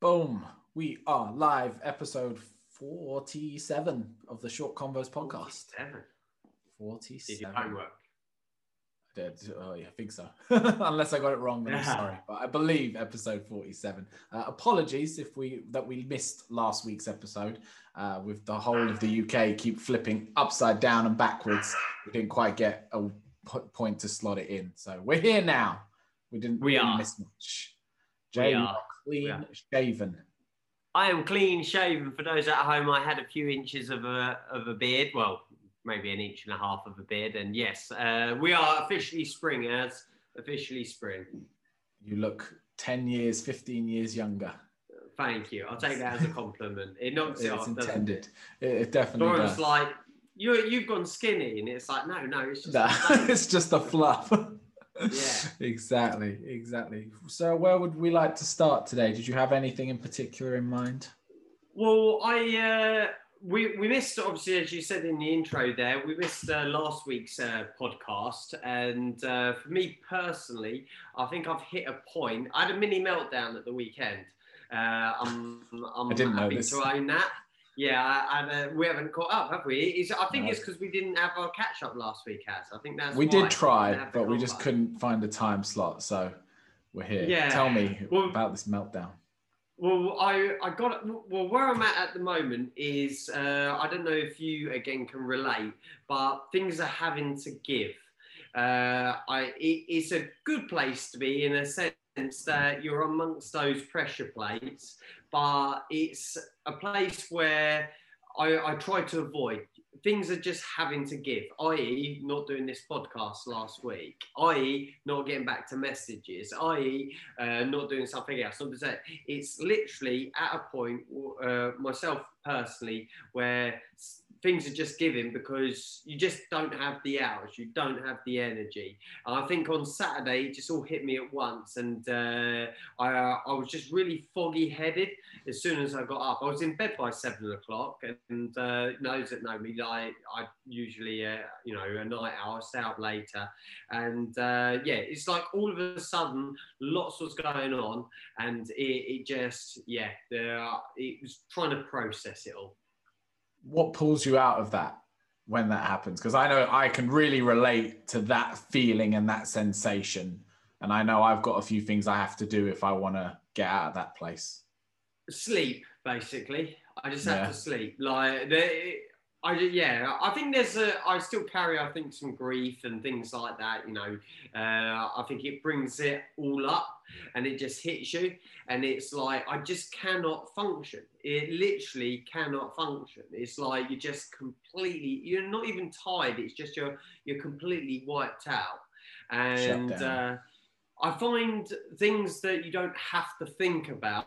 Boom. We are live, episode 47 of the Short Convos podcast. Seven. 47. Did your homework? I did. Oh, yeah, I think so. Unless I got it wrong, then I'm sorry. But I believe episode 47. Uh, apologies if we that we missed last week's episode uh, with the whole of the UK keep flipping upside down and backwards. We didn't quite get a point to slot it in. So we're here now. We didn't We really are. miss much. Jay, We are. Clean are. shaven. I am clean shaven. For those at home, I had a few inches of a of a beard. Well, maybe an inch and a half of a beard. And yes, uh, we are officially spring. As officially spring. You look 10 years, 15 years younger. Thank you. I'll take that as a compliment. It knocks it It's off. intended. It, it definitely Laura's does. like, you you've gone skinny, and it's like, no, no, it's just. Nah, it's just a fluff. Yeah. Exactly. Exactly. So, where would we like to start today? Did you have anything in particular in mind? Well, I uh, we we missed obviously as you said in the intro there, we missed uh, last week's uh, podcast, and uh, for me personally, I think I've hit a point. I had a mini meltdown at the weekend. Uh, I'm I'm I didn't know happy this. to own that. Yeah, and uh, we haven't caught up, have we? It's, I think No. it's because we didn't have our catch up last week, as I think that's we did try, the but we just back. couldn't find a time slot. So, we're here. Yeah. Tell me Well- about this meltdown. Well, I, I got well where I'm at at the moment is uh, I don't know if you again can relate, but things are having to give. Uh, I it, it's a good place to be in a sense that you're amongst those pressure plates, but it's a place where I, I try to avoid. Things are just having to give, i.e., not doing this podcast last week, i.e., not getting back to messages, i.e., uh, not doing something else. It's literally at a point, uh, myself personally, where things are just giving because you just don't have the hours, you don't have the energy. And I think on Saturday it just all hit me at once, and uh, I, uh, I was just really foggy headed as soon as I got up. I was in bed by seven o'clock, and uh, those that know me, I, I usually, uh, you know, a night I stay out later, and uh, yeah, it's like all of a sudden lots was going on, and it, it just, yeah, there, it was trying to process it all. What pulls you out of that when that happens? Because I know I can really relate to that feeling and that sensation. And I know I've got a few things I have to do if I want to get out of that place. sleep basically i just have Yeah. to sleep like i yeah i think there's a i still carry i think some grief and things like that you know uh, i think it brings it all up and it just hits you and it's like i just cannot function. It literally cannot function. It's like you're just completely you're not even tired it's just you're you're completely wiped out. And uh, I find things that you don't have to think about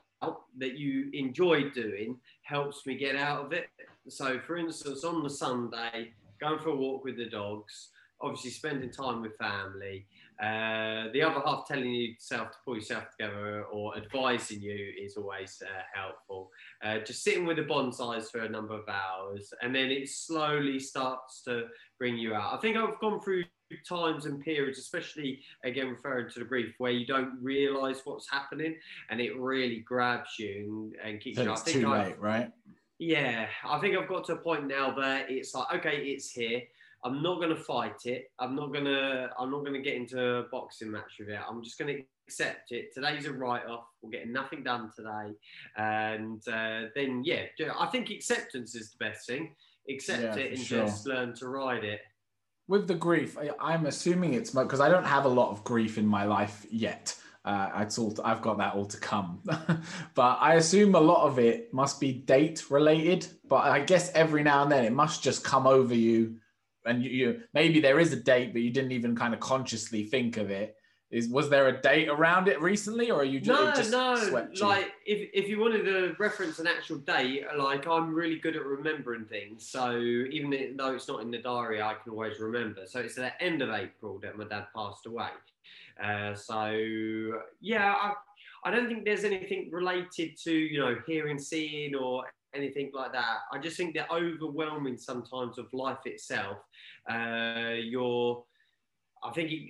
that you enjoy doing helps me get out of it. So, for instance, on the Sunday, going for a walk with the dogs, obviously spending time with family. Uh, the other half telling yourself to pull yourself together or advising you is always uh, helpful. Uh, just sitting with the bonsais for a number of hours, and then it slowly starts to bring you out. I think I've gone through times and periods, especially again referring to the grief, where you don't realise what's happening, and it really grabs you and, and keeps So you. I think too late, right? Yeah, I think I've got to a point now that it's like, okay, it's here. I'm not gonna fight it. I'm not gonna. I'm not gonna get into a boxing match with it. I'm just gonna accept it. Today's a write-off. We're getting nothing done today, and uh, then yeah, I think acceptance is the best thing. Accept Yeah, it and sure. just learn to ride it. with the grief, I, I'm assuming it's because I don't have a lot of grief in my life yet. Uh, it's all I've got that all to come, but I assume a lot of it must be date related. But I guess every now and then it must just come over you, and you, you maybe there is a date, but you didn't even kind of consciously think of it. Is was there a date around it recently, or are you just, no, just no. Like if, if you wanted to reference an actual date, like I'm really good at remembering things. So even though it's not in the diary, I can always remember. So it's at the end of April that my dad passed away. Uh, so yeah, I, I don't think there's anything related to you know hearing, seeing, or anything like that. I just think the overwhelming sometimes of life itself. Uh, you're, I think it,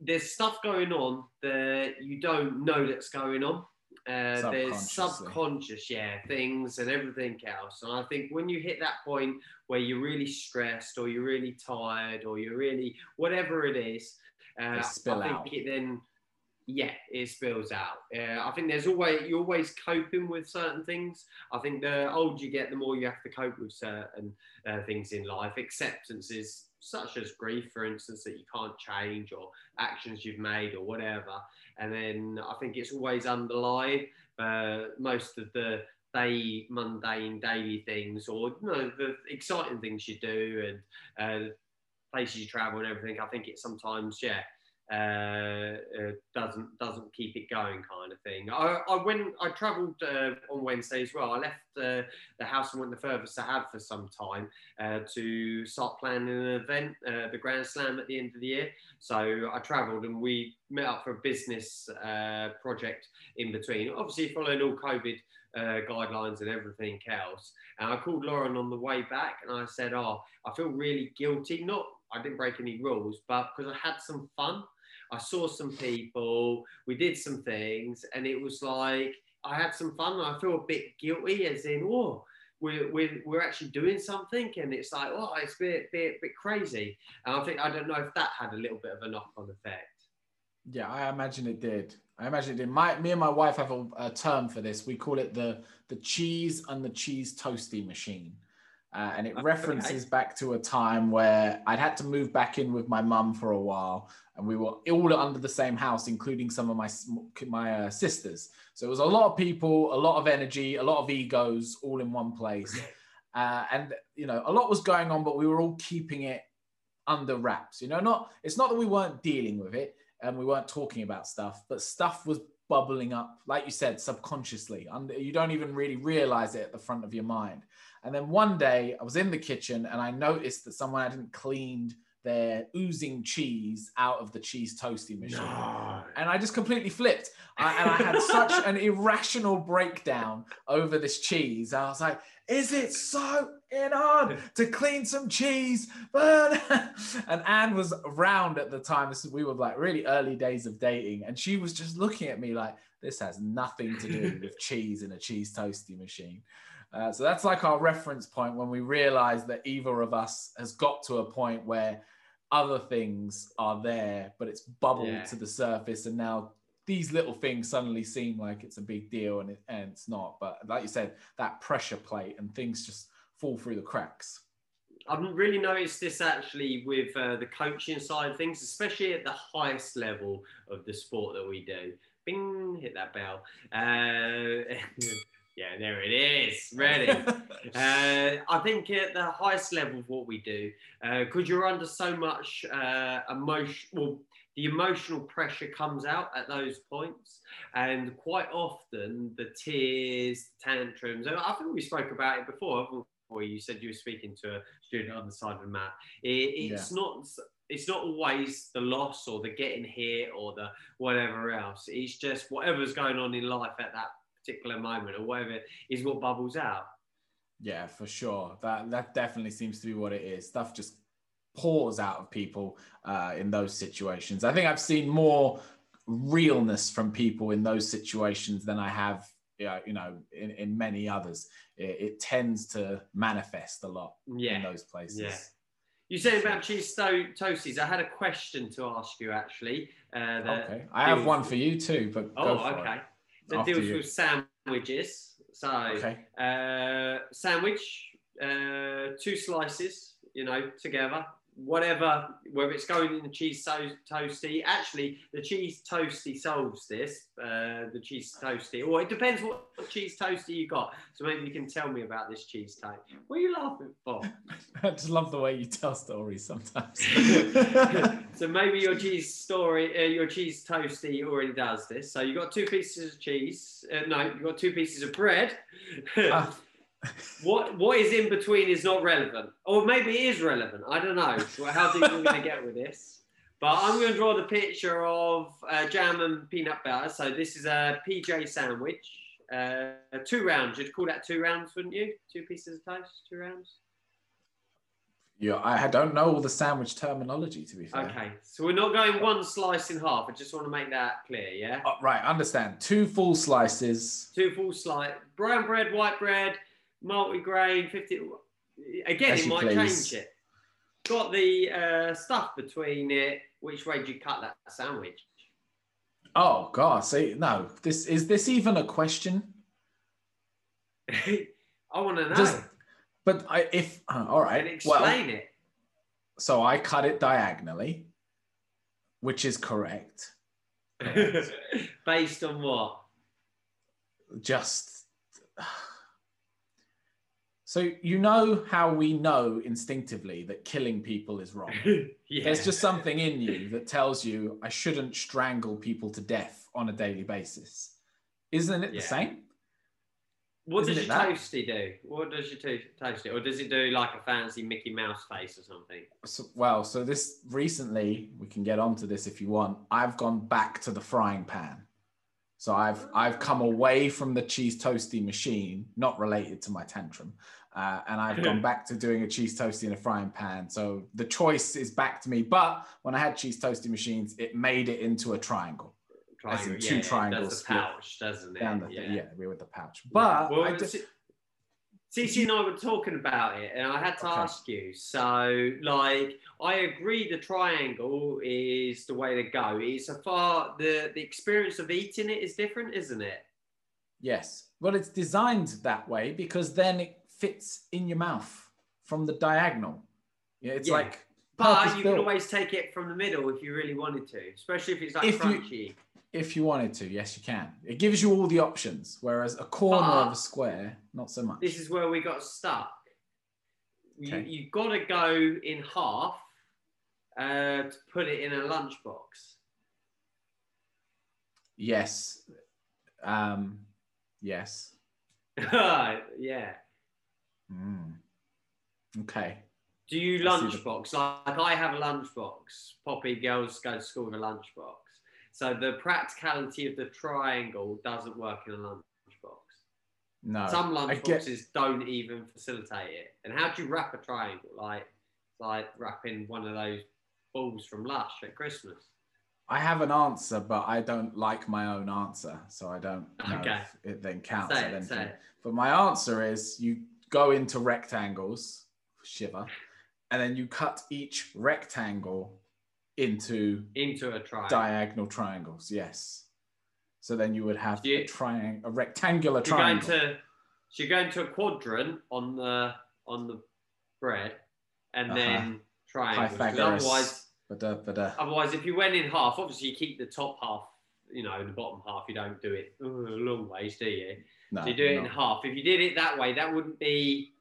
there's stuff going on that you don't know that's going on. Uh, there's subconscious, yeah, things and everything else. And I think when you hit that point where you're really stressed or you're really tired or you're really whatever it is, uh, I think out. it then yeah, it spills out. Uh, I think there's always you're always coping with certain things. I think the older you get, the more you have to cope with certain uh, things in life. Acceptances such as grief, for instance, that you can't change, or actions you've made, or whatever. And then I think it's always underlying uh, most of the day mundane daily things, or you know, the exciting things you do, and uh, places you travel and everything. I think it's sometimes yeah uh, uh, doesn't doesn't keep it going kind of thing. I, I went I travelled uh, on Wednesday as well. I left uh, the house and went the furthest I had for some time uh, to start planning an event, the Grand Slam at the end of the year. So I travelled and we met up for a business project in between. Obviously following all COVID. guidelines and everything else, and I called Lauren on the way back, and I said, "Oh, I feel really guilty. Not I didn't break any rules, but because I had some fun I saw some people, we did some things, and it was like I had some fun. I feel a bit guilty, as in, oh, we're, we're, we're actually doing something, and it's like, oh, it's a bit, bit, bit crazy. And I think, I don't know if that had a little bit of a knock on effect. Yeah, I imagine it did. I imagine it did. My, me and my wife have a, a term for this. We call it the the cheese and the cheese toasty machine. Uh, and it references back to a time where I'd had to move back in with my mum for a while, and we were all under the same house, including some of my my uh, sisters. So it was a lot of people, a lot of energy, a lot of egos, all in one place, uh, and you know a lot was going on, but we were all keeping it under wraps. You know, not it's not that we weren't dealing with it and we weren't talking about stuff, but stuff was bubbling up, like you said, subconsciously. And you don't even really realize it at the front of your mind. And then one day I was in the kitchen and I noticed that someone hadn't cleaned their oozing cheese out of the cheese toasty machine. No. And I just completely flipped. I, and I had such an irrational breakdown over this cheese. I was like, is it so in hard to clean some cheese? and Anne was around at the time. We were like really early days of dating. And she was just looking at me like, this has nothing to do with cheese in a cheese toasty machine. Uh, so that's like our reference point when we realize that either of us has got to a point where other things are there, but it's bubbled yeah. to the surface, and now these little things suddenly seem like it's a big deal, and, it, and it's not. But like you said, that pressure plate and things just fall through the cracks. I've really noticed this actually with uh, the coaching side of things, especially at the highest level of the sport that we do. Bing, hit that bell. Uh, Yeah, there it is. Ready. uh, I think at the highest level of what we do, because uh, you're under so much uh, emotion, well, the emotional pressure comes out at those points, and quite often the tears, tantrums. And I think we spoke about it before. Where you said you were speaking to a student on the side of the mat. It, it's yeah. not it's not always the loss or the getting hit or the whatever else. It's just whatever's going on in life at that particular moment or whatever is what bubbles out. Yeah, for sure. That that definitely seems to be what it is. Stuff just pours out of people uh, in those situations. I think I've seen more realness from people in those situations than I have, you know, in, in many others. It, it tends to manifest a lot yeah. in those places. Yeah. You said about cheese to- toasties. I had a question to ask you actually. Uh, okay, I have one for you too. But oh, okay. It that deals you. with sandwiches. So, okay. uh, sandwich, uh, two slices, you know, together whatever, whether it's going in the cheese to- toasty. Actually, the cheese toasty solves this. Uh, the cheese toasty, or it depends what cheese toasty you got. So maybe you can tell me about this cheese toast. What are you laughing for? I just love the way you tell stories sometimes. so maybe your cheese story, uh, your cheese toasty already does this. So you got two pieces of cheese. Uh, no, you got two pieces of bread. Uh, what what is in between is not relevant, or maybe it is relevant. I don't know how deep we're going to get with this. But I'm going to draw the picture of uh, jam and peanut butter. So this is a PJ sandwich, uh, two rounds. You'd call that two rounds, wouldn't you? Two pieces of toast, two rounds. Yeah, I don't know all the sandwich terminology to be fair. Okay, so we're not going one slice in half. I just want to make that clear. Yeah. Oh, right, understand. Two full slices. Two full slice. Brown bread, white bread, multigrain. Fifty. Again, As it might please. change it. Got the uh, stuff between it. Which way do you cut that sandwich? Oh God! See, no. This is this even a question? I want to know. Does- But I, if uh, all right, and well, explain it. so I cut it diagonally, which is correct. Based on what? Just so you know how we know instinctively that killing people is wrong. yeah. There's just something in you that tells you I shouldn't strangle people to death on a daily basis. Isn't it Yeah. the same? What Isn't does it your that? toasty do? What does your to- toasty, or does it do like a fancy Mickey Mouse face or something? So, well, so this recently, we can get onto this if you want. I've gone back to the frying pan. So I've I've come away from the cheese toasty machine, not related to my tantrum, uh, and I've gone back to doing a cheese toasty in a frying pan. So the choice is back to me. But when I had cheese toasty machines, it made it into a triangle As in two yeah, triangles the split pouch, doesn't it? down the yeah. yeah, we with the pouch. But well, I just, Cici and I were talking about it, and I had to Okay. ask you. So, like, I agree, the triangle is the way to go. It's a far the the experience of eating it is different, isn't it? Yes. Well, it's designed that way because then it fits in your mouth from the diagonal. Yeah, it's Yeah. like But you can purpose-built. always take it from the middle if you really wanted to, especially if it's like If you- crunchy. If you wanted to. Yes, you can. It gives you all the options, whereas a corner of a square, not so much. This is where we got stuck. You, Okay. You've got to go in half uh, to put it in a lunchbox. Yes. Um, yes. yeah. Mm. Okay. Do you see the- lunchbox? Like I have a lunchbox. Poppy girls go to school with a lunchbox. So the practicality of the triangle doesn't work in a lunchbox. No. Some lunchboxes get- don't even facilitate it. And how do you wrap a triangle? Like it's like wrapping one of those balls from Lush at Christmas. I have an answer, but I don't like my own answer, so I don't know Okay. if it then counts. Say it, say it. But my answer is you go into rectangles, shiver, and then you cut each rectangle into Into a triangle. diagonal triangles. Yes. So then you would have you- a triangle, a rectangular you're going triangle. to so you're going to a quadrant on the on the bread and Uh-huh. then Pythagoras. Otherwise, but uh, otherwise, if you went in half, obviously you keep the top half. You know, the bottom half. You don't do it a long ways, do you? no, so you do it in half. If you did it that way, that wouldn't be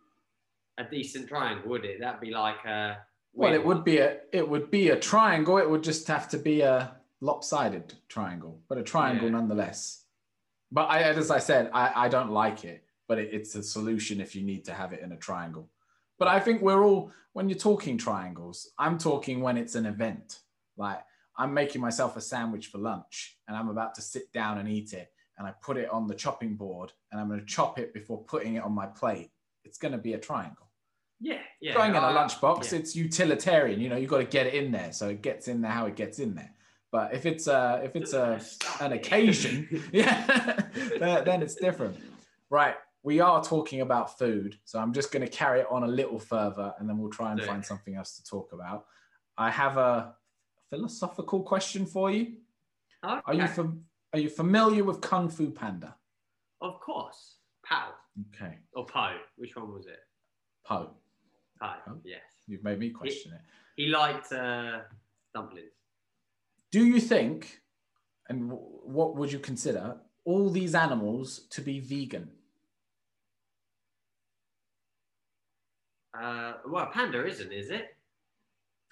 a decent triangle, would it? That'd be like a. Well, it would be a it would be a triangle. It would just have to be a lopsided triangle, but a triangle Yeah. nonetheless. But I, as I said, I, I don't like it, but it, it's a solution if you need to have it in a triangle. But I think we're all when you're talking triangles, I'm talking when it's an event. Like I'm making myself a sandwich for lunch, and I'm about to sit down and eat it, and I put it on the chopping board, and I'm going to chop it before putting it on my plate. It's going to be a triangle Yeah, yeah. going in a uh, lunchbox, yeah. it's utilitarian. You know, you got to get it in there, so it gets in there how it gets in there. But if it's a if it's a an occasion, yeah, then, it's different. Right. We are talking about food, so I'm just going to carry it on a little further, and then we'll try and find something else to talk about. I have a philosophical question for you. Okay. Are you fam- are you familiar with Kung Fu Panda? Of course. Pow Okay, or Po. Which one was it? Poe, Po? Yes. you've made me question it. He liked uh, dumplings. Do you think, and w- what would you consider, all these animals to be vegan? Uh, well, panda isn't, is it?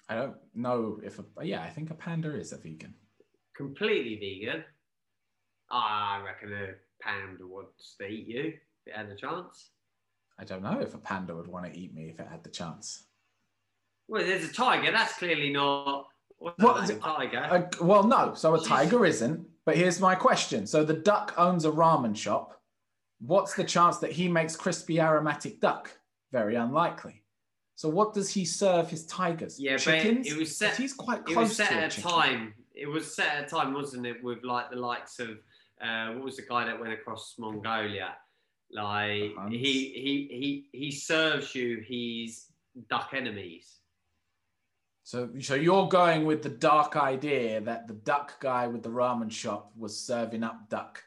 I don't know if, a, yeah, I think a panda is a vegan. Completely vegan. I reckon a panda wants to eat you if it had a chance. I don't know if a panda would want to eat me if it had the chance. Well, there's a tiger. That's clearly not. What's What that is name? it? Tiger. Uh, well, no. So a tiger isn't. But here's my question. So the duck owns a ramen shop. What's the chance that he makes crispy aromatic duck? Very unlikely. So what does he serve his tigers? Yeah, Chickens? but it was set. He's quite It close was set to a at a time. It was set at a time, wasn't it? With like the likes of uh, what was the guy that went across Mongolia? Like he he he he serves you his duck enemies. So, so you're going with the dark idea that the duck guy with the ramen shop was serving up duck.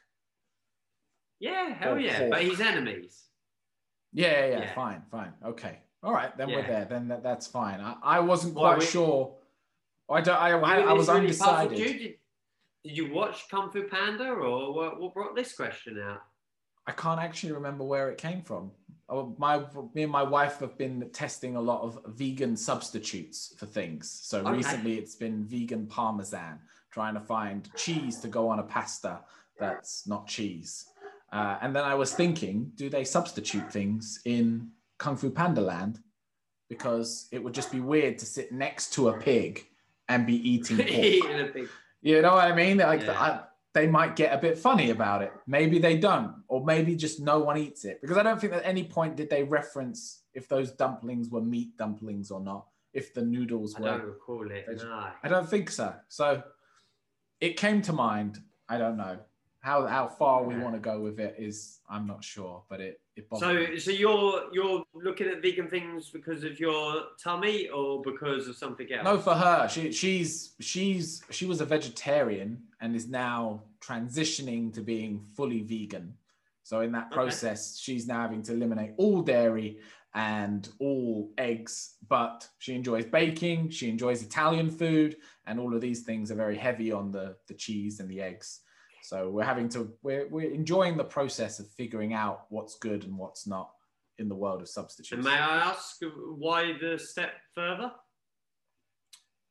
Yeah, hell Or yeah. pork. But his enemies. Yeah, yeah, yeah, Yeah. fine, fine, okay, all right, then we're there. Then that, that's fine. I, I wasn't Well, quite we- sure. I don't. I, I, I was really undecided. you. Did, did you watch Kung Fu Panda or what, what brought this question out? I can't actually remember where it came from. Oh, my me and my wife have been testing a lot of vegan substitutes for things. So Okay. recently it's been vegan parmesan, trying to find cheese to go on a pasta that's not cheese. Uh, and then I was thinking, do they substitute things in Kung Fu Panda Land? Because it would just be weird to sit next to a pig and be eating pork. Eating a big You know what I mean? Like Yeah. I, they might get a bit funny about it. Maybe they don't, or maybe just no one eats it. Because I don't think at any point did they reference if those dumplings were meat dumplings or not. If the noodles I were, don't recall it. No. I don't think so. So it came to mind. I don't know how how far we Yeah. want to go with it. Is I'm not sure, but it it bothered me. So, so you're you're looking at vegan things because of your tummy or because of something else? No, for her, she she's she's she was a vegetarian and is now transitioning to being fully vegan. So in that Okay. process, she's now having to eliminate all dairy and all eggs, but she enjoys baking, she enjoys Italian food, and all of these things are very heavy on the the cheese and the eggs. So we're having to we're we're enjoying the process of figuring out what's good and what's not in the world of substitutes. And may I ask why the step further?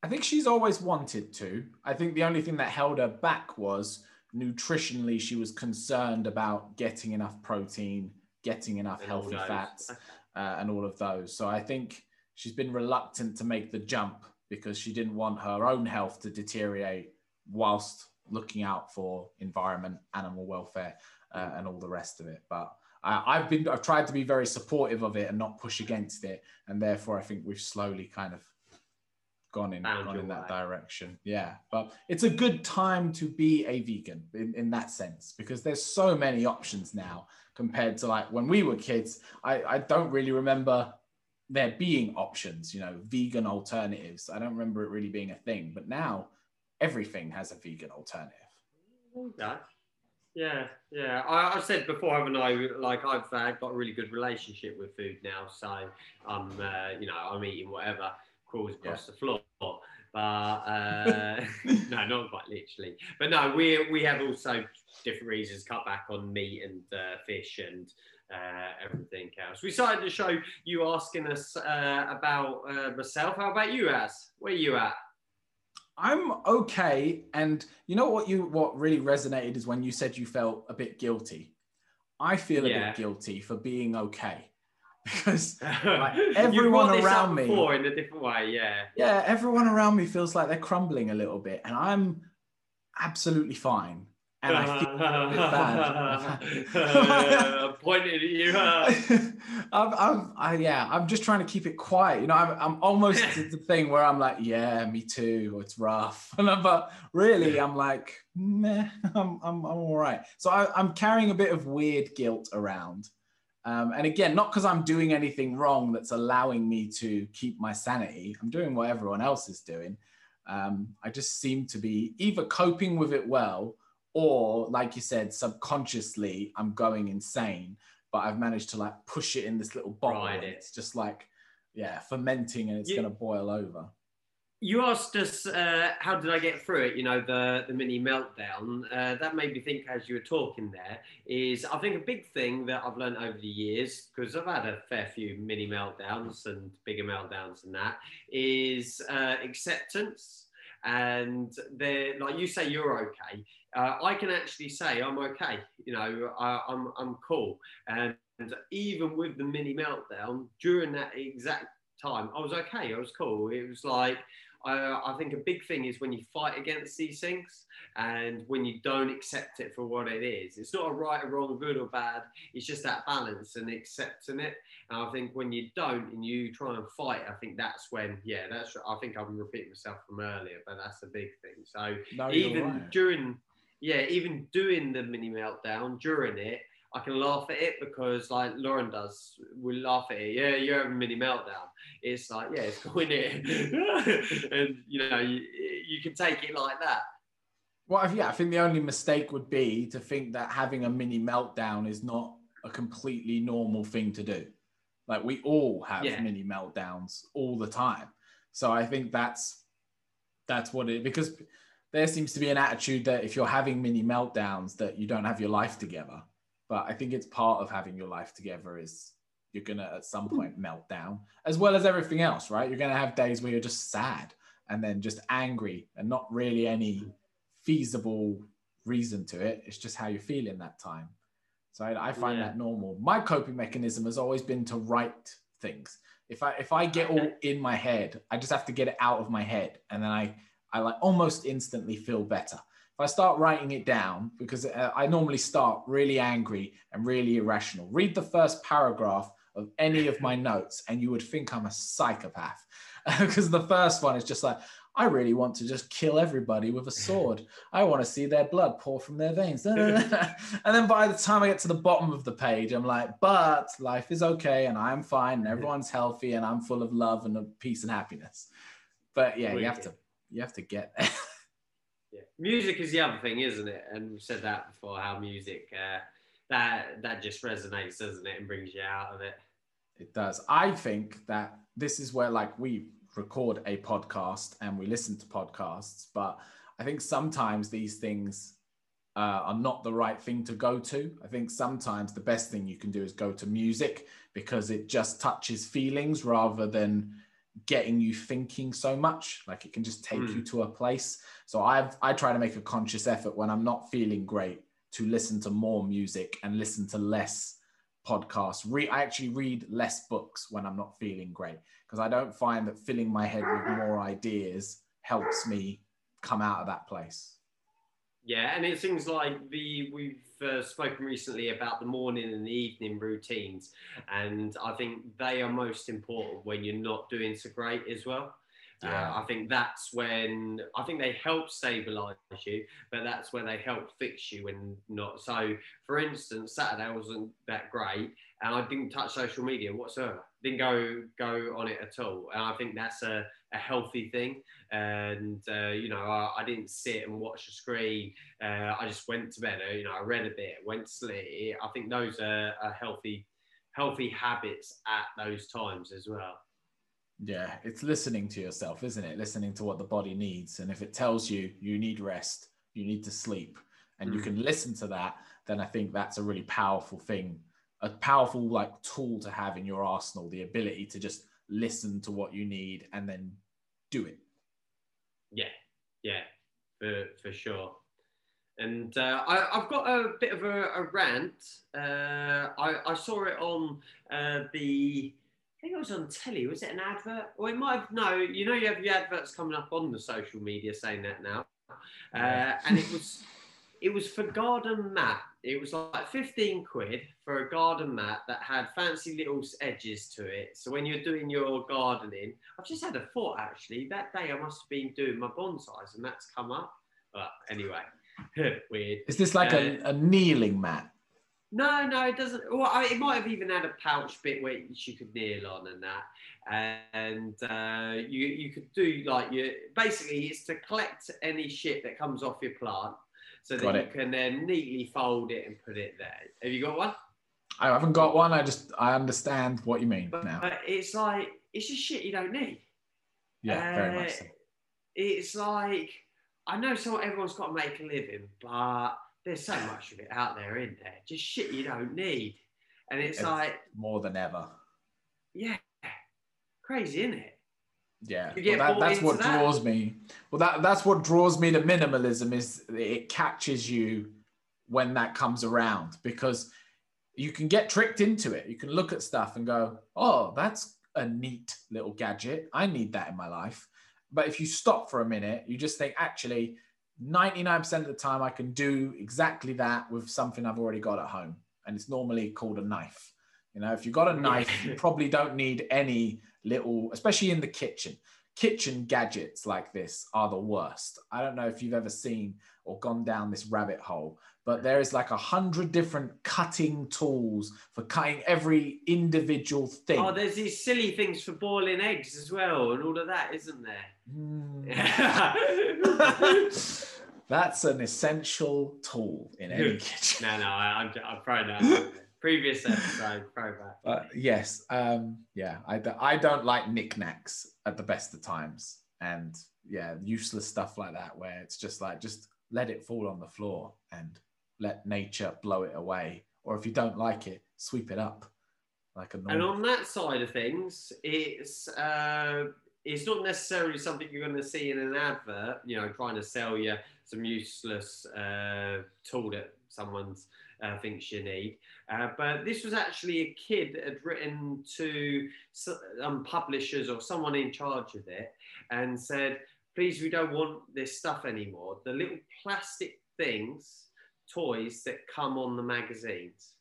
I think she's always wanted to. I think the only thing that held her back was nutritionally, she was concerned about getting enough protein, getting enough And healthy fats, uh, and all of those. So I think she's been reluctant to make the jump because she didn't want her own health to deteriorate whilst looking out for environment, animal welfare, uh, and all the rest of it. But I, I've been, I've tried to be very supportive of it and not push against it, and therefore I think we've slowly kind of gone in, Found gone in that way. direction. Yeah, but it's a good time to be a vegan in, in that sense because there's so many options now compared to like when we were kids. I, I don't really remember there being options, you know, vegan alternatives. I don't remember it really being a thing, but now everything has a vegan alternative. Okay. Yeah, yeah. I, I said before, haven't I? Like I've uh, got a really good relationship with food now, so I'm, uh, you know, I'm eating whatever crawls across the floor. But uh, no, not quite literally. But no, we we have also different reasons cut back on meat and uh, fish and uh, everything else. We started the show you asking us uh, about uh, myself. How about you, As? Where you at? I'm okay. And you know what you what really resonated is when you said you felt a bit guilty. I feel a Yeah. bit guilty for being okay. Because You everyone around me- before in a different way, yeah. yeah, everyone around me feels like they're crumbling a little bit, and I'm absolutely fine. And I feel bad. Pointed at you. I'm, I'm, I, yeah, I'm just trying to keep it quiet. You know, I'm, I'm almost to the thing where I'm like, yeah, me too. It's rough, and I'm, but really, I'm like, meh, I'm, I'm, I'm all right. So I, I'm carrying a bit of weird guilt around. Um, and again, not because I'm doing anything wrong that's allowing me to keep my sanity. I'm doing what everyone else is doing. Um, I just seem to be either coping with it well, or like you said, subconsciously, I'm going insane. But I've managed to like push it in this little bottle. And. It's just like, yeah, fermenting, and it's You- to boil over. You asked us uh, how did I get through it? You know the the mini meltdown. Uh, that made me think as you were talking. There is, I think, a big thing that I've learned over the years because I've had a fair few mini meltdowns and bigger meltdowns than that. Is uh, acceptance, and they like you say you're okay. Uh, I can actually say I'm okay. You know, I, I'm I'm cool, and even with the mini meltdown during that exact time, I was okay. I was cool. It was like I, I think a big thing is when you fight against these things and when you don't accept it for what it is. It's not a right or wrong, good or bad. It's just that balance and accepting it. And I think when you don't and you try and fight, I think that's when, yeah, that's. I think I'm repeating myself from earlier, but that's a big thing. So No, even right. during, yeah, even doing the mini meltdown during it, I can laugh at it because like Lauren does, we laugh at it. Yeah, you're having a mini meltdown. It's like, yeah, it's going it, and you know, you, you can take it like that. Well, yeah, I think the only mistake would be to think that having a mini meltdown is not a completely normal thing to do. Like we all have Yeah. mini meltdowns all the time. So I think that's that's what it because there seems to be an attitude that if you're having mini meltdowns that you don't have your life together. But I think it's part of having your life together is you're gonna at some hmm. point melt down, as well as everything else, right? You're gonna have days where you're just sad and then just angry and not really any feasible reason to it. It's just how you feel in that time. So I, I find Yeah. that normal. My coping mechanism has always been to write things. If I if I get all in my head, I just have to get it out of my head, and then I I like almost instantly feel better. If I start writing it down, because uh, I normally start really angry and really irrational. Read the first paragraph of any of my notes, and you would think I'm a psychopath, because the first one is just like I really want to just kill everybody with a sword. I want to see their blood pour from their veins. and then by the time I get to the bottom of the page, I'm like, but life is okay and I'm fine and everyone's healthy and I'm full of love and of peace and happiness. But yeah, you have to you have to get there. Music is the other thing, isn't it? And we've said that before. How music uh, that that just resonates, doesn't it, and brings you out of it. It does. I think that this is where like we record a podcast and we listen to podcasts, but I think sometimes these things uh, are not the right thing to go to. I think sometimes the best thing you can do is go to music because it just touches feelings rather than getting you thinking so much. Like it can just take Mm. you to a place. So I've I try to make a conscious effort when I'm not feeling great to listen to more music and listen to less podcasts. Re- I actually read less books when I'm not feeling great because I don't find that filling my head with more ideas helps me come out of that place. Yeah, and it seems like the we've uh, spoken recently about the morning and the evening routines, and I think they are most important when you're not doing so great as well. Yeah. Uh, I think that's when I think they help stabilize you, but that's when they help fix you when not. So, for instance, Saturday wasn't that great, and I didn't touch social media whatsoever. Didn't go go on it at all, and I think that's a, a healthy thing. And uh, you know, I, I didn't sit and watch the screen. Uh, I just went to bed. uh, You know, I read a bit, went to sleep. I think those are, are healthy healthy habits at those times as well. Yeah, it's listening to yourself, isn't it? Listening to what the body needs. And if it tells you you need rest, you need to sleep, and you Mm. can listen to that, then I think that's a really powerful thing, a powerful like tool to have in your arsenal, the ability to just listen to what you need and then do it. Yeah, yeah, for for sure. And uh, I, I've got a bit of a, a rant. Uh, I, I saw it on uh, the, I think it was on telly. Was it an advert? Or it might have, no, you know, you have your adverts coming up on the social media saying that now. Uh, and it was, it was for garden mat. It was like 15 quid for a garden mat that had fancy little edges to it. So when you're doing your gardening, I've just had a thought actually. That day I must have been doing my bonsais and that's come up. But anyway, weird. Is this like a, a kneeling mat? No, no, it doesn't. Well, I, it might have even had a pouch bit where you could kneel on and that, and uh, you you could do like you basically it's to collect any shit that comes off your plant, so that Got you it. can then neatly fold it and put it there. Have you got one? I haven't got one. I just I understand what you mean But, now. but it's like it's just shit you don't need. Yeah, very Uh, much so. It's like I know so everyone's got to make a living, but there's so much of it out there, isn't there? Just shit you don't need, and it's It's- like More than ever. yeah, crazy, isn't it? Yeah, well, that, that's what that. draws me. Well, that that's what draws me to minimalism is it catches you when that comes around because you can get tricked into it. You can look at stuff and go, "Oh, that's a neat little gadget. I need that in my life." But if you stop for a minute, you just think, actually, 99% of the time, I can do exactly that with something I've already got at home. And it's normally called a knife. You know, if you've got a knife, you probably don't need any little, especially in the kitchen. Kitchen gadgets like this are the worst. I don't know if you've ever seen or gone down this rabbit hole, but there is like a hundred different cutting tools for cutting every individual thing. Oh, there's these silly things for boiling eggs as well, and all of that, isn't there? Mm. That's an essential tool in any kitchen. no, no, I, I'm, I'm throwing that. Previous episode, throwback. Uh, yes, um, yeah, I don't like knickknacks at the best of times, and yeah, useless stuff like that, where it's just like just let it fall on the floor and let nature blow it away, or if you don't like it, sweep it up like a. Normal. And on that side of things, it's uh, it's not necessarily something you're going to see in an advert, you know, trying to sell you some useless uh, tool that someone's uh, thinks you need. Uh, but this was actually a kid that had written to some publishers or someone in charge of it and said, please, we don't want this stuff anymore. The little plastic things, toys that come on the magazines.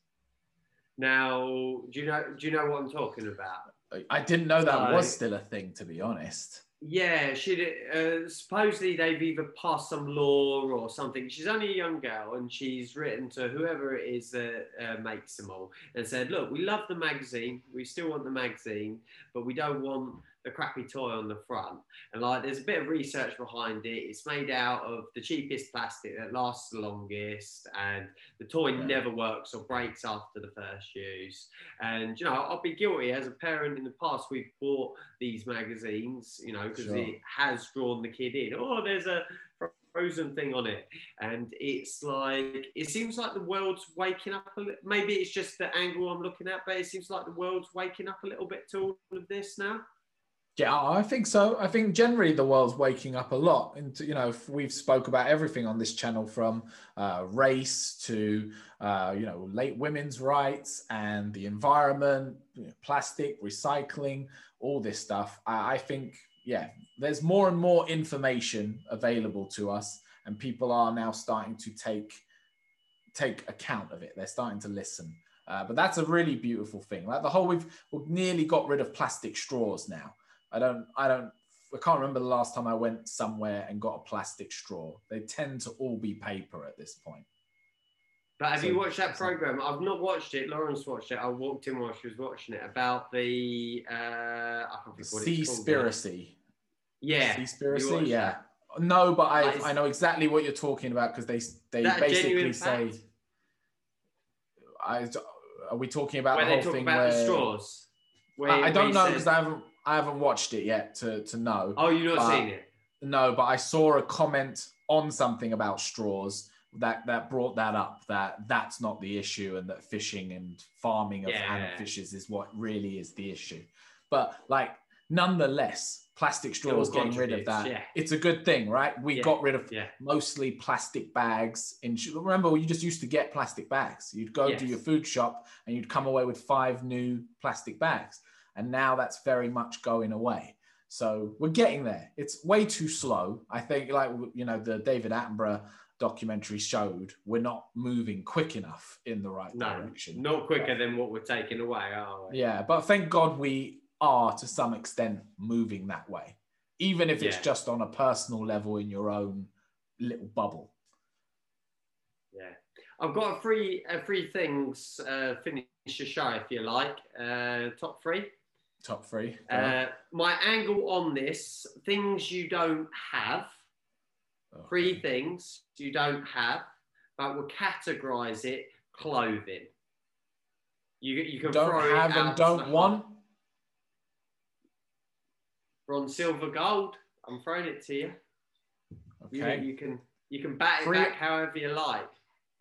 Now, do you know? Do you know what I'm talking about? I didn't know that was still a thing, to be honest. Yeah, she uh, supposedly they've either passed some law or something. She's only a young girl, and she's written to whoever it is that uh, makes them all and said, "Look, we love the magazine. We still want the magazine, but we don't want a crappy toy on the front. And like, there's a bit of research behind it. It's made out of the cheapest plastic that lasts the longest, and the toy yeah. never works or breaks after the first use. And you know, I'll be guilty as a parent in the past. We've bought these magazines, you know, because sure. it has drawn the kid in. Oh, there's a frozen thing on it and it's like it seems like the world's waking up a little maybe it's just the angle i'm looking at but it seems like the world's waking up a little bit to all of this now yeah, I think so. I think generally the world's waking up a lot. And you know, we've spoke about everything on this channel from uh, race to uh, you know late women's rights and the environment, you know, plastic recycling, all this stuff. I, I think yeah, there's more and more information available to us, and people are now starting to take take account of it. They're starting to listen. Uh, but that's a really beautiful thing. Like the whole, we've, we've nearly got rid of plastic straws now. I don't, I don't, I can't remember the last time I went somewhere and got a plastic straw. They tend to all be paper at this point. But have so, you watched that program? I've not watched it. Lauren's watched it. I walked in while she was watching it about the uh, I can't Seaspiracy. Yeah. Seaspiracy. Yeah. That? No, but I I know exactly what you're talking about because they they basically say. I, are we talking about where the whole thing where the straws? Where, I, I don't know because I haven't I haven't watched it yet to to know. Oh, you've not seen it? No, but I saw a comment on something about straws that that brought that up that that's not the issue and that fishing and farming of yeah. fishes is what really is the issue. But like nonetheless, plastic straws getting rid of that. Yeah. It's a good thing, right? We yeah. got rid of mostly plastic bags. In remember, you just used to get plastic bags. You'd go yes. to your food shop and you'd come away with five new plastic bags. And now that's very much going away. So we're getting there. It's way too slow. I think, like, you know, the David Attenborough documentary showed, we're not moving quick enough in the right no, direction. Not quicker than what we're taking away, are we? Yeah, but thank God we are to some extent moving that way, even if it's yeah. just on a personal level in your own little bubble. Yeah. I've got three, uh, three things, uh, finish the show if you like. Uh, top three. Top three. Uh, my angle on this things you don't have. Okay. Three things you don't have, but we'll categorize it clothing. You, you can don't have and don't want. Bronze, silver, gold. I'm throwing it to you. Okay. You, you can you can bat it back however you like.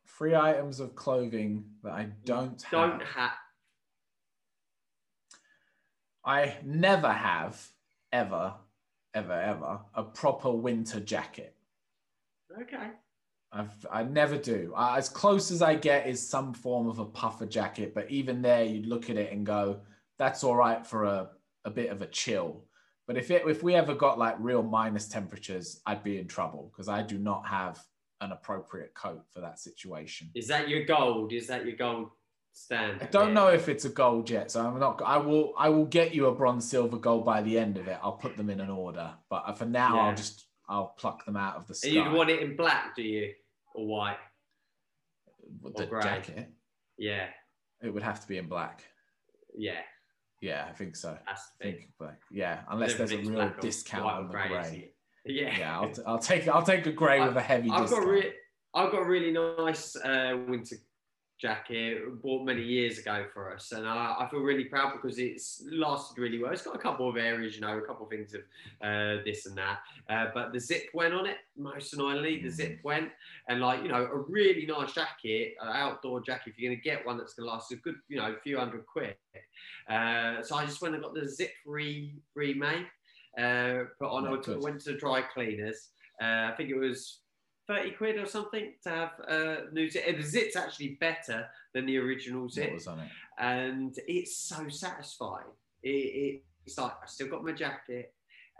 Three items of clothing that I don't have. Don't have. I never have ever, ever, ever a proper winter jacket. Okay. I've, I never do. Uh, as close as I get is some form of a puffer jacket, but even there, you'd look at it and go, that's all right for a, a bit of a chill. But if it if we ever got like real minus temperatures, I'd be in trouble because I do not have an appropriate coat for that situation. Is that your gold? Is that your gold stand? I don't know if it's a gold yet, so I'm not. I will. I will get you a bronze, silver, gold by the end of it. I'll put them in an order, but for now, Yeah. I'll just I'll pluck them out of the sky. And you'd want it in black, do you, or white? With or the grey. jacket. Yeah, It would have to be in black. yeah. Yeah, I think so. That's I think black. Yeah, unless there's a real discount on the grey, grey. isn't it? Yeah. Yeah, I'll, t- I'll take I'll take a grey with a heavy I've got discount. re- I've got a really nice uh, winter jacket bought many years ago for us, and I, I feel really proud because it's lasted really well. It's got a couple of areas, you know, a couple of things of uh, this and that, uh, but the zip went on it most annoyingly. The zip went, and like you know, a really nice jacket, an outdoor jacket. If you're going to get one that's going to last a good, you know, few hundred quid. Uh, so I just went and got the zip re remade. Uh, put on. Yeah, I went to the dry cleaners. Uh, I think it was 30 quid or something to have a new zip. And the zip's actually better than the original What zip. was on it? And it's so satisfying. It, it, it's like, I still got my jacket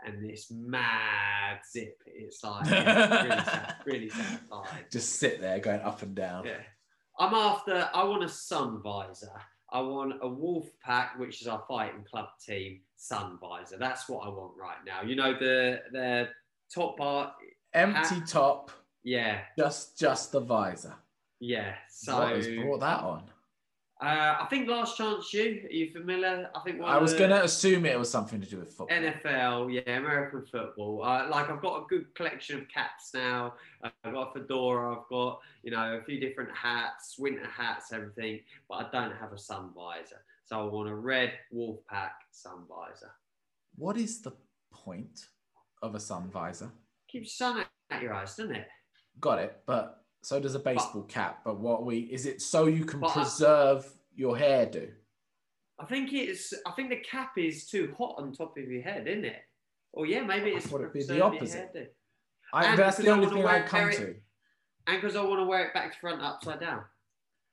and this mad zip. It's like, yeah, really, really satisfying. Just sit there going up and down. Yeah. I'm after, I want a sun visor. I want a wolf pack, which is our fighting club team sun visor. That's what I want right now. You know, the, the top part, Empty top, yeah, just just the visor. yeah. So what has brought that on? Uh, I think Last Chance U. Are you familiar? I think I was going to assume it was something to do with football. NFL, yeah, American football. Uh, like I've got a good collection of caps now. I've got a fedora. I've got you know a few different hats, winter hats, everything. But I don't have a sun visor, so I want a red wolf pack sun visor. What is the point of a sun visor? Keeps sun at your eyes, doesn't it? Got it, but so does a baseball cap. But what we is it so you can But I- preserve your hairdo? I think it's. I think the cap is too hot on top of your head, isn't it? Or yeah, maybe it's thought it'd be the opposite. I, that's the only thing I come it- to. And because I want to wear it back to front upside down.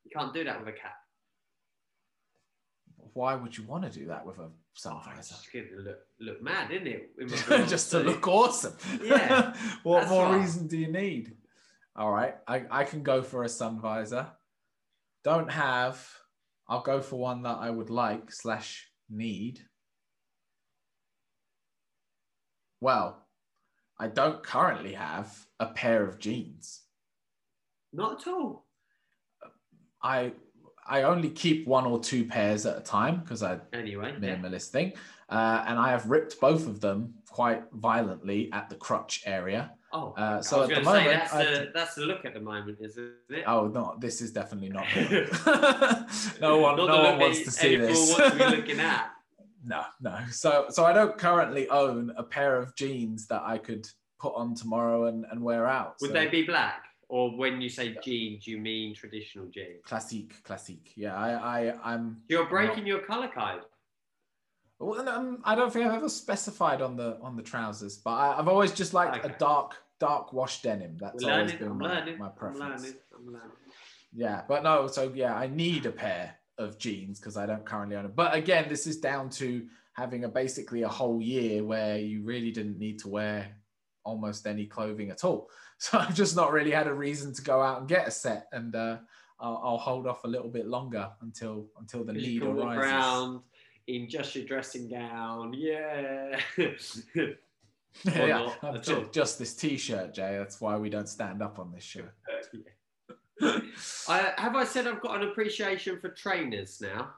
You can't do that with a cap. Why would you want to do that with a sun Oh, visor? just to look, look mad, isn't it? in my gloves just to look awesome. Yeah, what more right. reason do you need? All right, I, I can go for a sun visor. Don't have. I'll go for one that I would like slash need. Well, I don't currently have a pair of jeans. Not at all. I I only keep one or two pairs at a time because I Anyway, yeah. minimalist thing. Uh, and I have ripped both of them quite violently at the crotch area. Oh, Uh, I so was at the to say moment, that's I- the that's the look at the moment, isn't it? Oh no, this is definitely not. no one, Not no one wants to see this. wants to be looking at. no, no. So, so I don't currently own a pair of jeans that I could put on tomorrow and, and wear out. Would so, they be black? Or when you say jeans, you mean traditional jeans? classic? Classic. Yeah, I, I, I'm. You're breaking your color code. Well, um, I don't think I've ever specified on the on the trousers, but I, I've always just liked Okay. a dark dark wash denim. That's always been I'm my, learning. my I'm preference. learning. I'm learning. Yeah, but no, so yeah, I need a pair of jeans because I don't currently own it. But again, this is down to having a basically a whole year where you really didn't need to wear almost any clothing at all. So I've just not really had a reason to go out and get a set, and uh, I'll, I'll hold off a little bit longer until until the You need arises. around in just your dressing gown. Yeah. Yeah, not I've ju- just this T-shirt, Jay. That's why we don't stand up on this show. I, have I said I've got an appreciation for trainers now?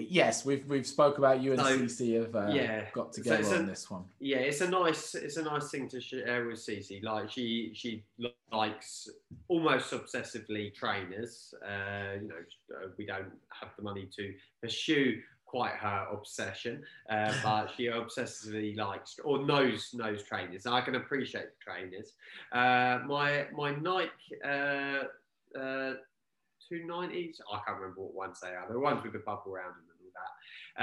yes, we've we've spoke about you and So, Cece have uh, yeah. got together it's a- on this one. Yeah, it's a nice, it's a nice thing to share with Cece. Like she, she likes almost obsessively trainers. Uh, you know, uh, we don't have the money to pursue quite her obsession, uh, but she obsessively likes or knows knows trainers. I can appreciate trainers. Uh, my my Nike uh, uh, two nineties. I can't remember what ones they are. The ones with the bubble around them and all that.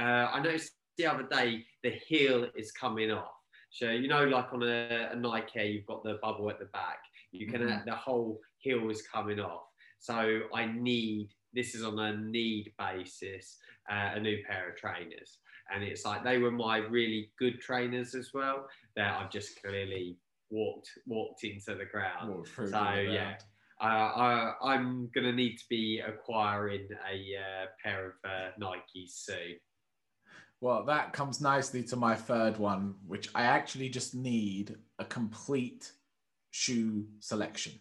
Uh, I noticed the other day the heel is coming off. So you know, like on a, a Nike, you've got the bubble at the back. You can Mhm. the whole heel is coming off. So I need this is on a need basis, uh, a new pair of trainers. And it's like they were my really good trainers as well that I've just clearly walked walked into the ground. So the yeah, ground. I, I'm gonna need to be acquiring a uh, pair of uh, Nikes soon. Well, that comes nicely to my third one, which I actually just need a complete shoe selection.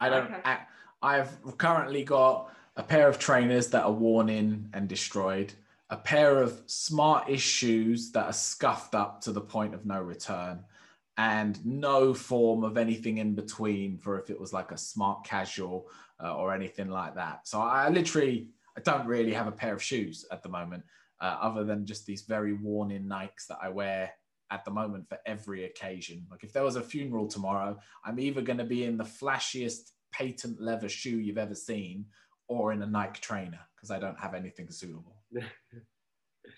I don't. Okay. I, I've currently got a pair of trainers that are worn in and destroyed, a pair of smartish shoes that are scuffed up to the point of no return, and no form of anything in between for if it was like a smart casual uh, or anything like that. So I literally, I don't really have a pair of shoes at the moment, uh, other than just these very worn in Nikes that I wear at the moment for every occasion. Like if there was a funeral tomorrow, I'm either going to be in the flashiest patent leather shoe you've ever seen or in a Nike trainer because I don't have anything suitable.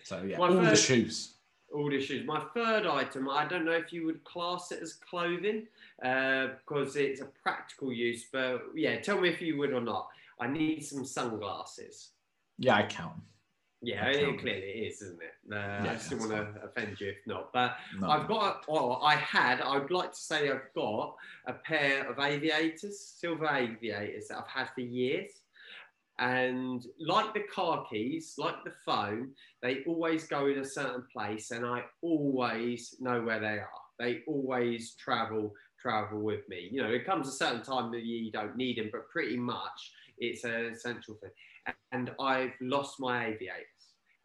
So yeah, My all the shoes. all the shoes. My third item, I don't know if you would class it as clothing uh, because it's a practical use, but yeah, tell me if you would or not. I need some sunglasses. Yeah, I count. Yeah, I it clearly is, isn't it? Uh, I Yeah, just don't want to offend you if not. But No. I've got, a, well, I had, I'd like to say I've got a pair of aviators, silver aviators that I've had for years. And like the car keys, like the phone, they always go in a certain place and I always know where they are. They always travel, travel with me. You know, it comes a certain time of year you don't need them, but pretty much it's an essential thing. And I've lost my aviators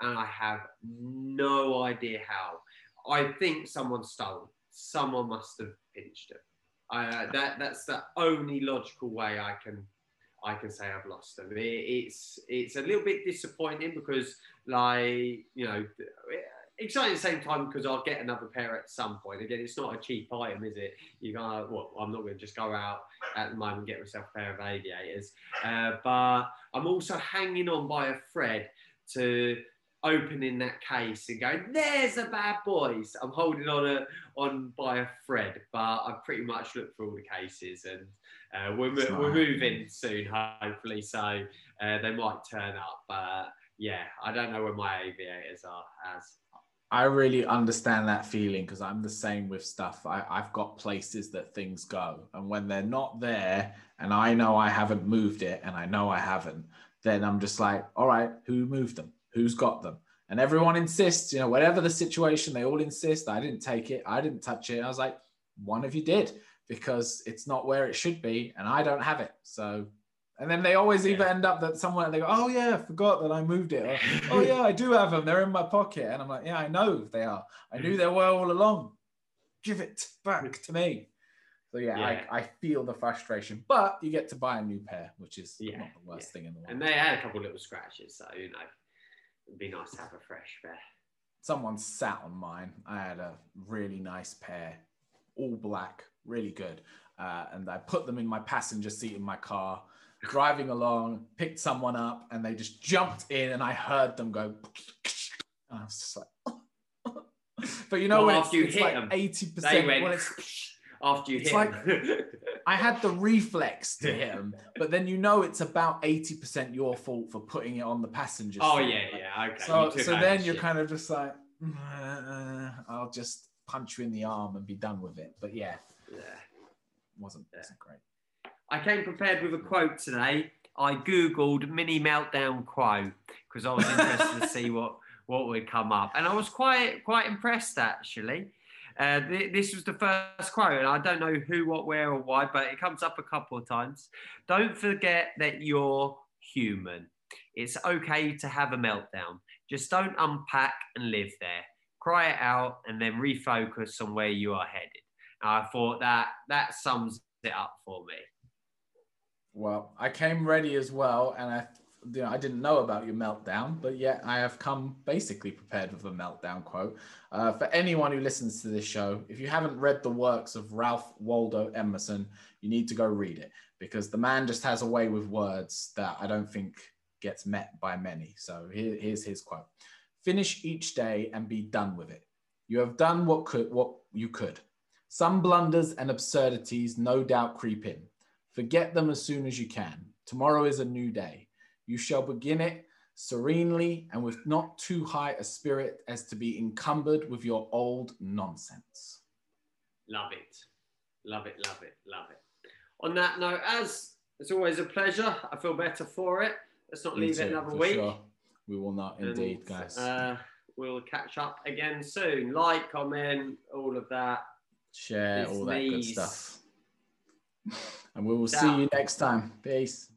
and I have no idea how. I think someone stole. Someone must have pinched them. Uh, that that's the only logical way I can I can say I've lost them. It, it's it's a little bit disappointing because like you know exciting at the same time because I'll get another pair at some point. Again, it's not a cheap item, is it? You go, well, I'm not going to just go out at the moment and get myself a pair of aviators. Uh, but I'm also hanging on by a thread to opening that case and going, "There's the bad boys." I'm holding on a on by a thread, but I've pretty much looked through all the cases and uh, we're, mo- we're moving soon, hopefully. So uh, they might turn up, but yeah, I don't know where my aviators are as. I really understand that feeling because I'm the same with stuff. I, I've got places that things go, and when they're not there, and I know I haven't moved it, and I know I haven't, then I'm just like, all right, who moved them? Who's got them? And everyone insists, you know, whatever the situation, they all insist. I didn't take it. I didn't touch it. I was like, one of you did because it's not where it should be, and I don't have it. So, and then they always either end up that someone they go, oh yeah, I forgot that I moved it. Or, oh yeah, I do have them. They're in my pocket. And I'm like, yeah, I know they are. I knew mm. they were all along. Give it back mm. to me. So yeah, Yeah. I, I feel the frustration, but you get to buy a new pair, which is Yeah, not the worst thing in the world. And they had a couple little scratches, so you know, it'd be nice to have a fresh pair. Someone sat on mine. I had a really nice pair, all black, really good. Uh, and I put them in my passenger seat in my car, driving along, picked someone up, and they just jumped in, and I heard them go. And I was just like, but you know, Well, when after it's, you it's hit like them, eighty percent. When it's, after you it's hit like- I had the reflex to hit them, but then you know it's about eighty percent your fault for putting it on the passenger. oh seat. yeah, yeah, okay. So, so then you're kind of just like, "Uh, I'll just punch you in the arm and be done with it. But yeah, Yeah. wasn't Yeah. wasn't great. I came prepared with a quote today. I googled mini meltdown quote because I was interested to see what what would come up, and I was quite quite impressed actually. Uh, th- this was the first quote, and I don't know who, what, where, or why, but it comes up a couple of times. Don't forget that you're human. It's okay to have a meltdown. Just don't unpack and live there. Cry it out, and then refocus on where you are headed. I thought that that sums it up for me. Well, I came ready as well, and I, you know, I didn't know about your meltdown, but yet I have come basically prepared with a meltdown quote. Uh, for anyone who listens to this show, if you haven't read the works of Ralph Waldo Emerson, you need to go read it because the man just has a way with words that I don't think gets met by many. So here, here's his quote: "Finish each day and be done with it. You have done what could what you could. Some blunders and absurdities no doubt creep in." Forget them as soon as you can. Tomorrow is a new day. you shall begin it serenely and with not too high a spirit as to be encumbered with your old nonsense. Love it. Love it, love it, love it. On that note, as it's always a pleasure, I feel better for it. Let's not Me leave it another week. sure. We will not, And, indeed, guys. Uh, we'll catch up again soon. Like, comment, all of that. Share it's all that good stuff. And we will see you next time. Peace.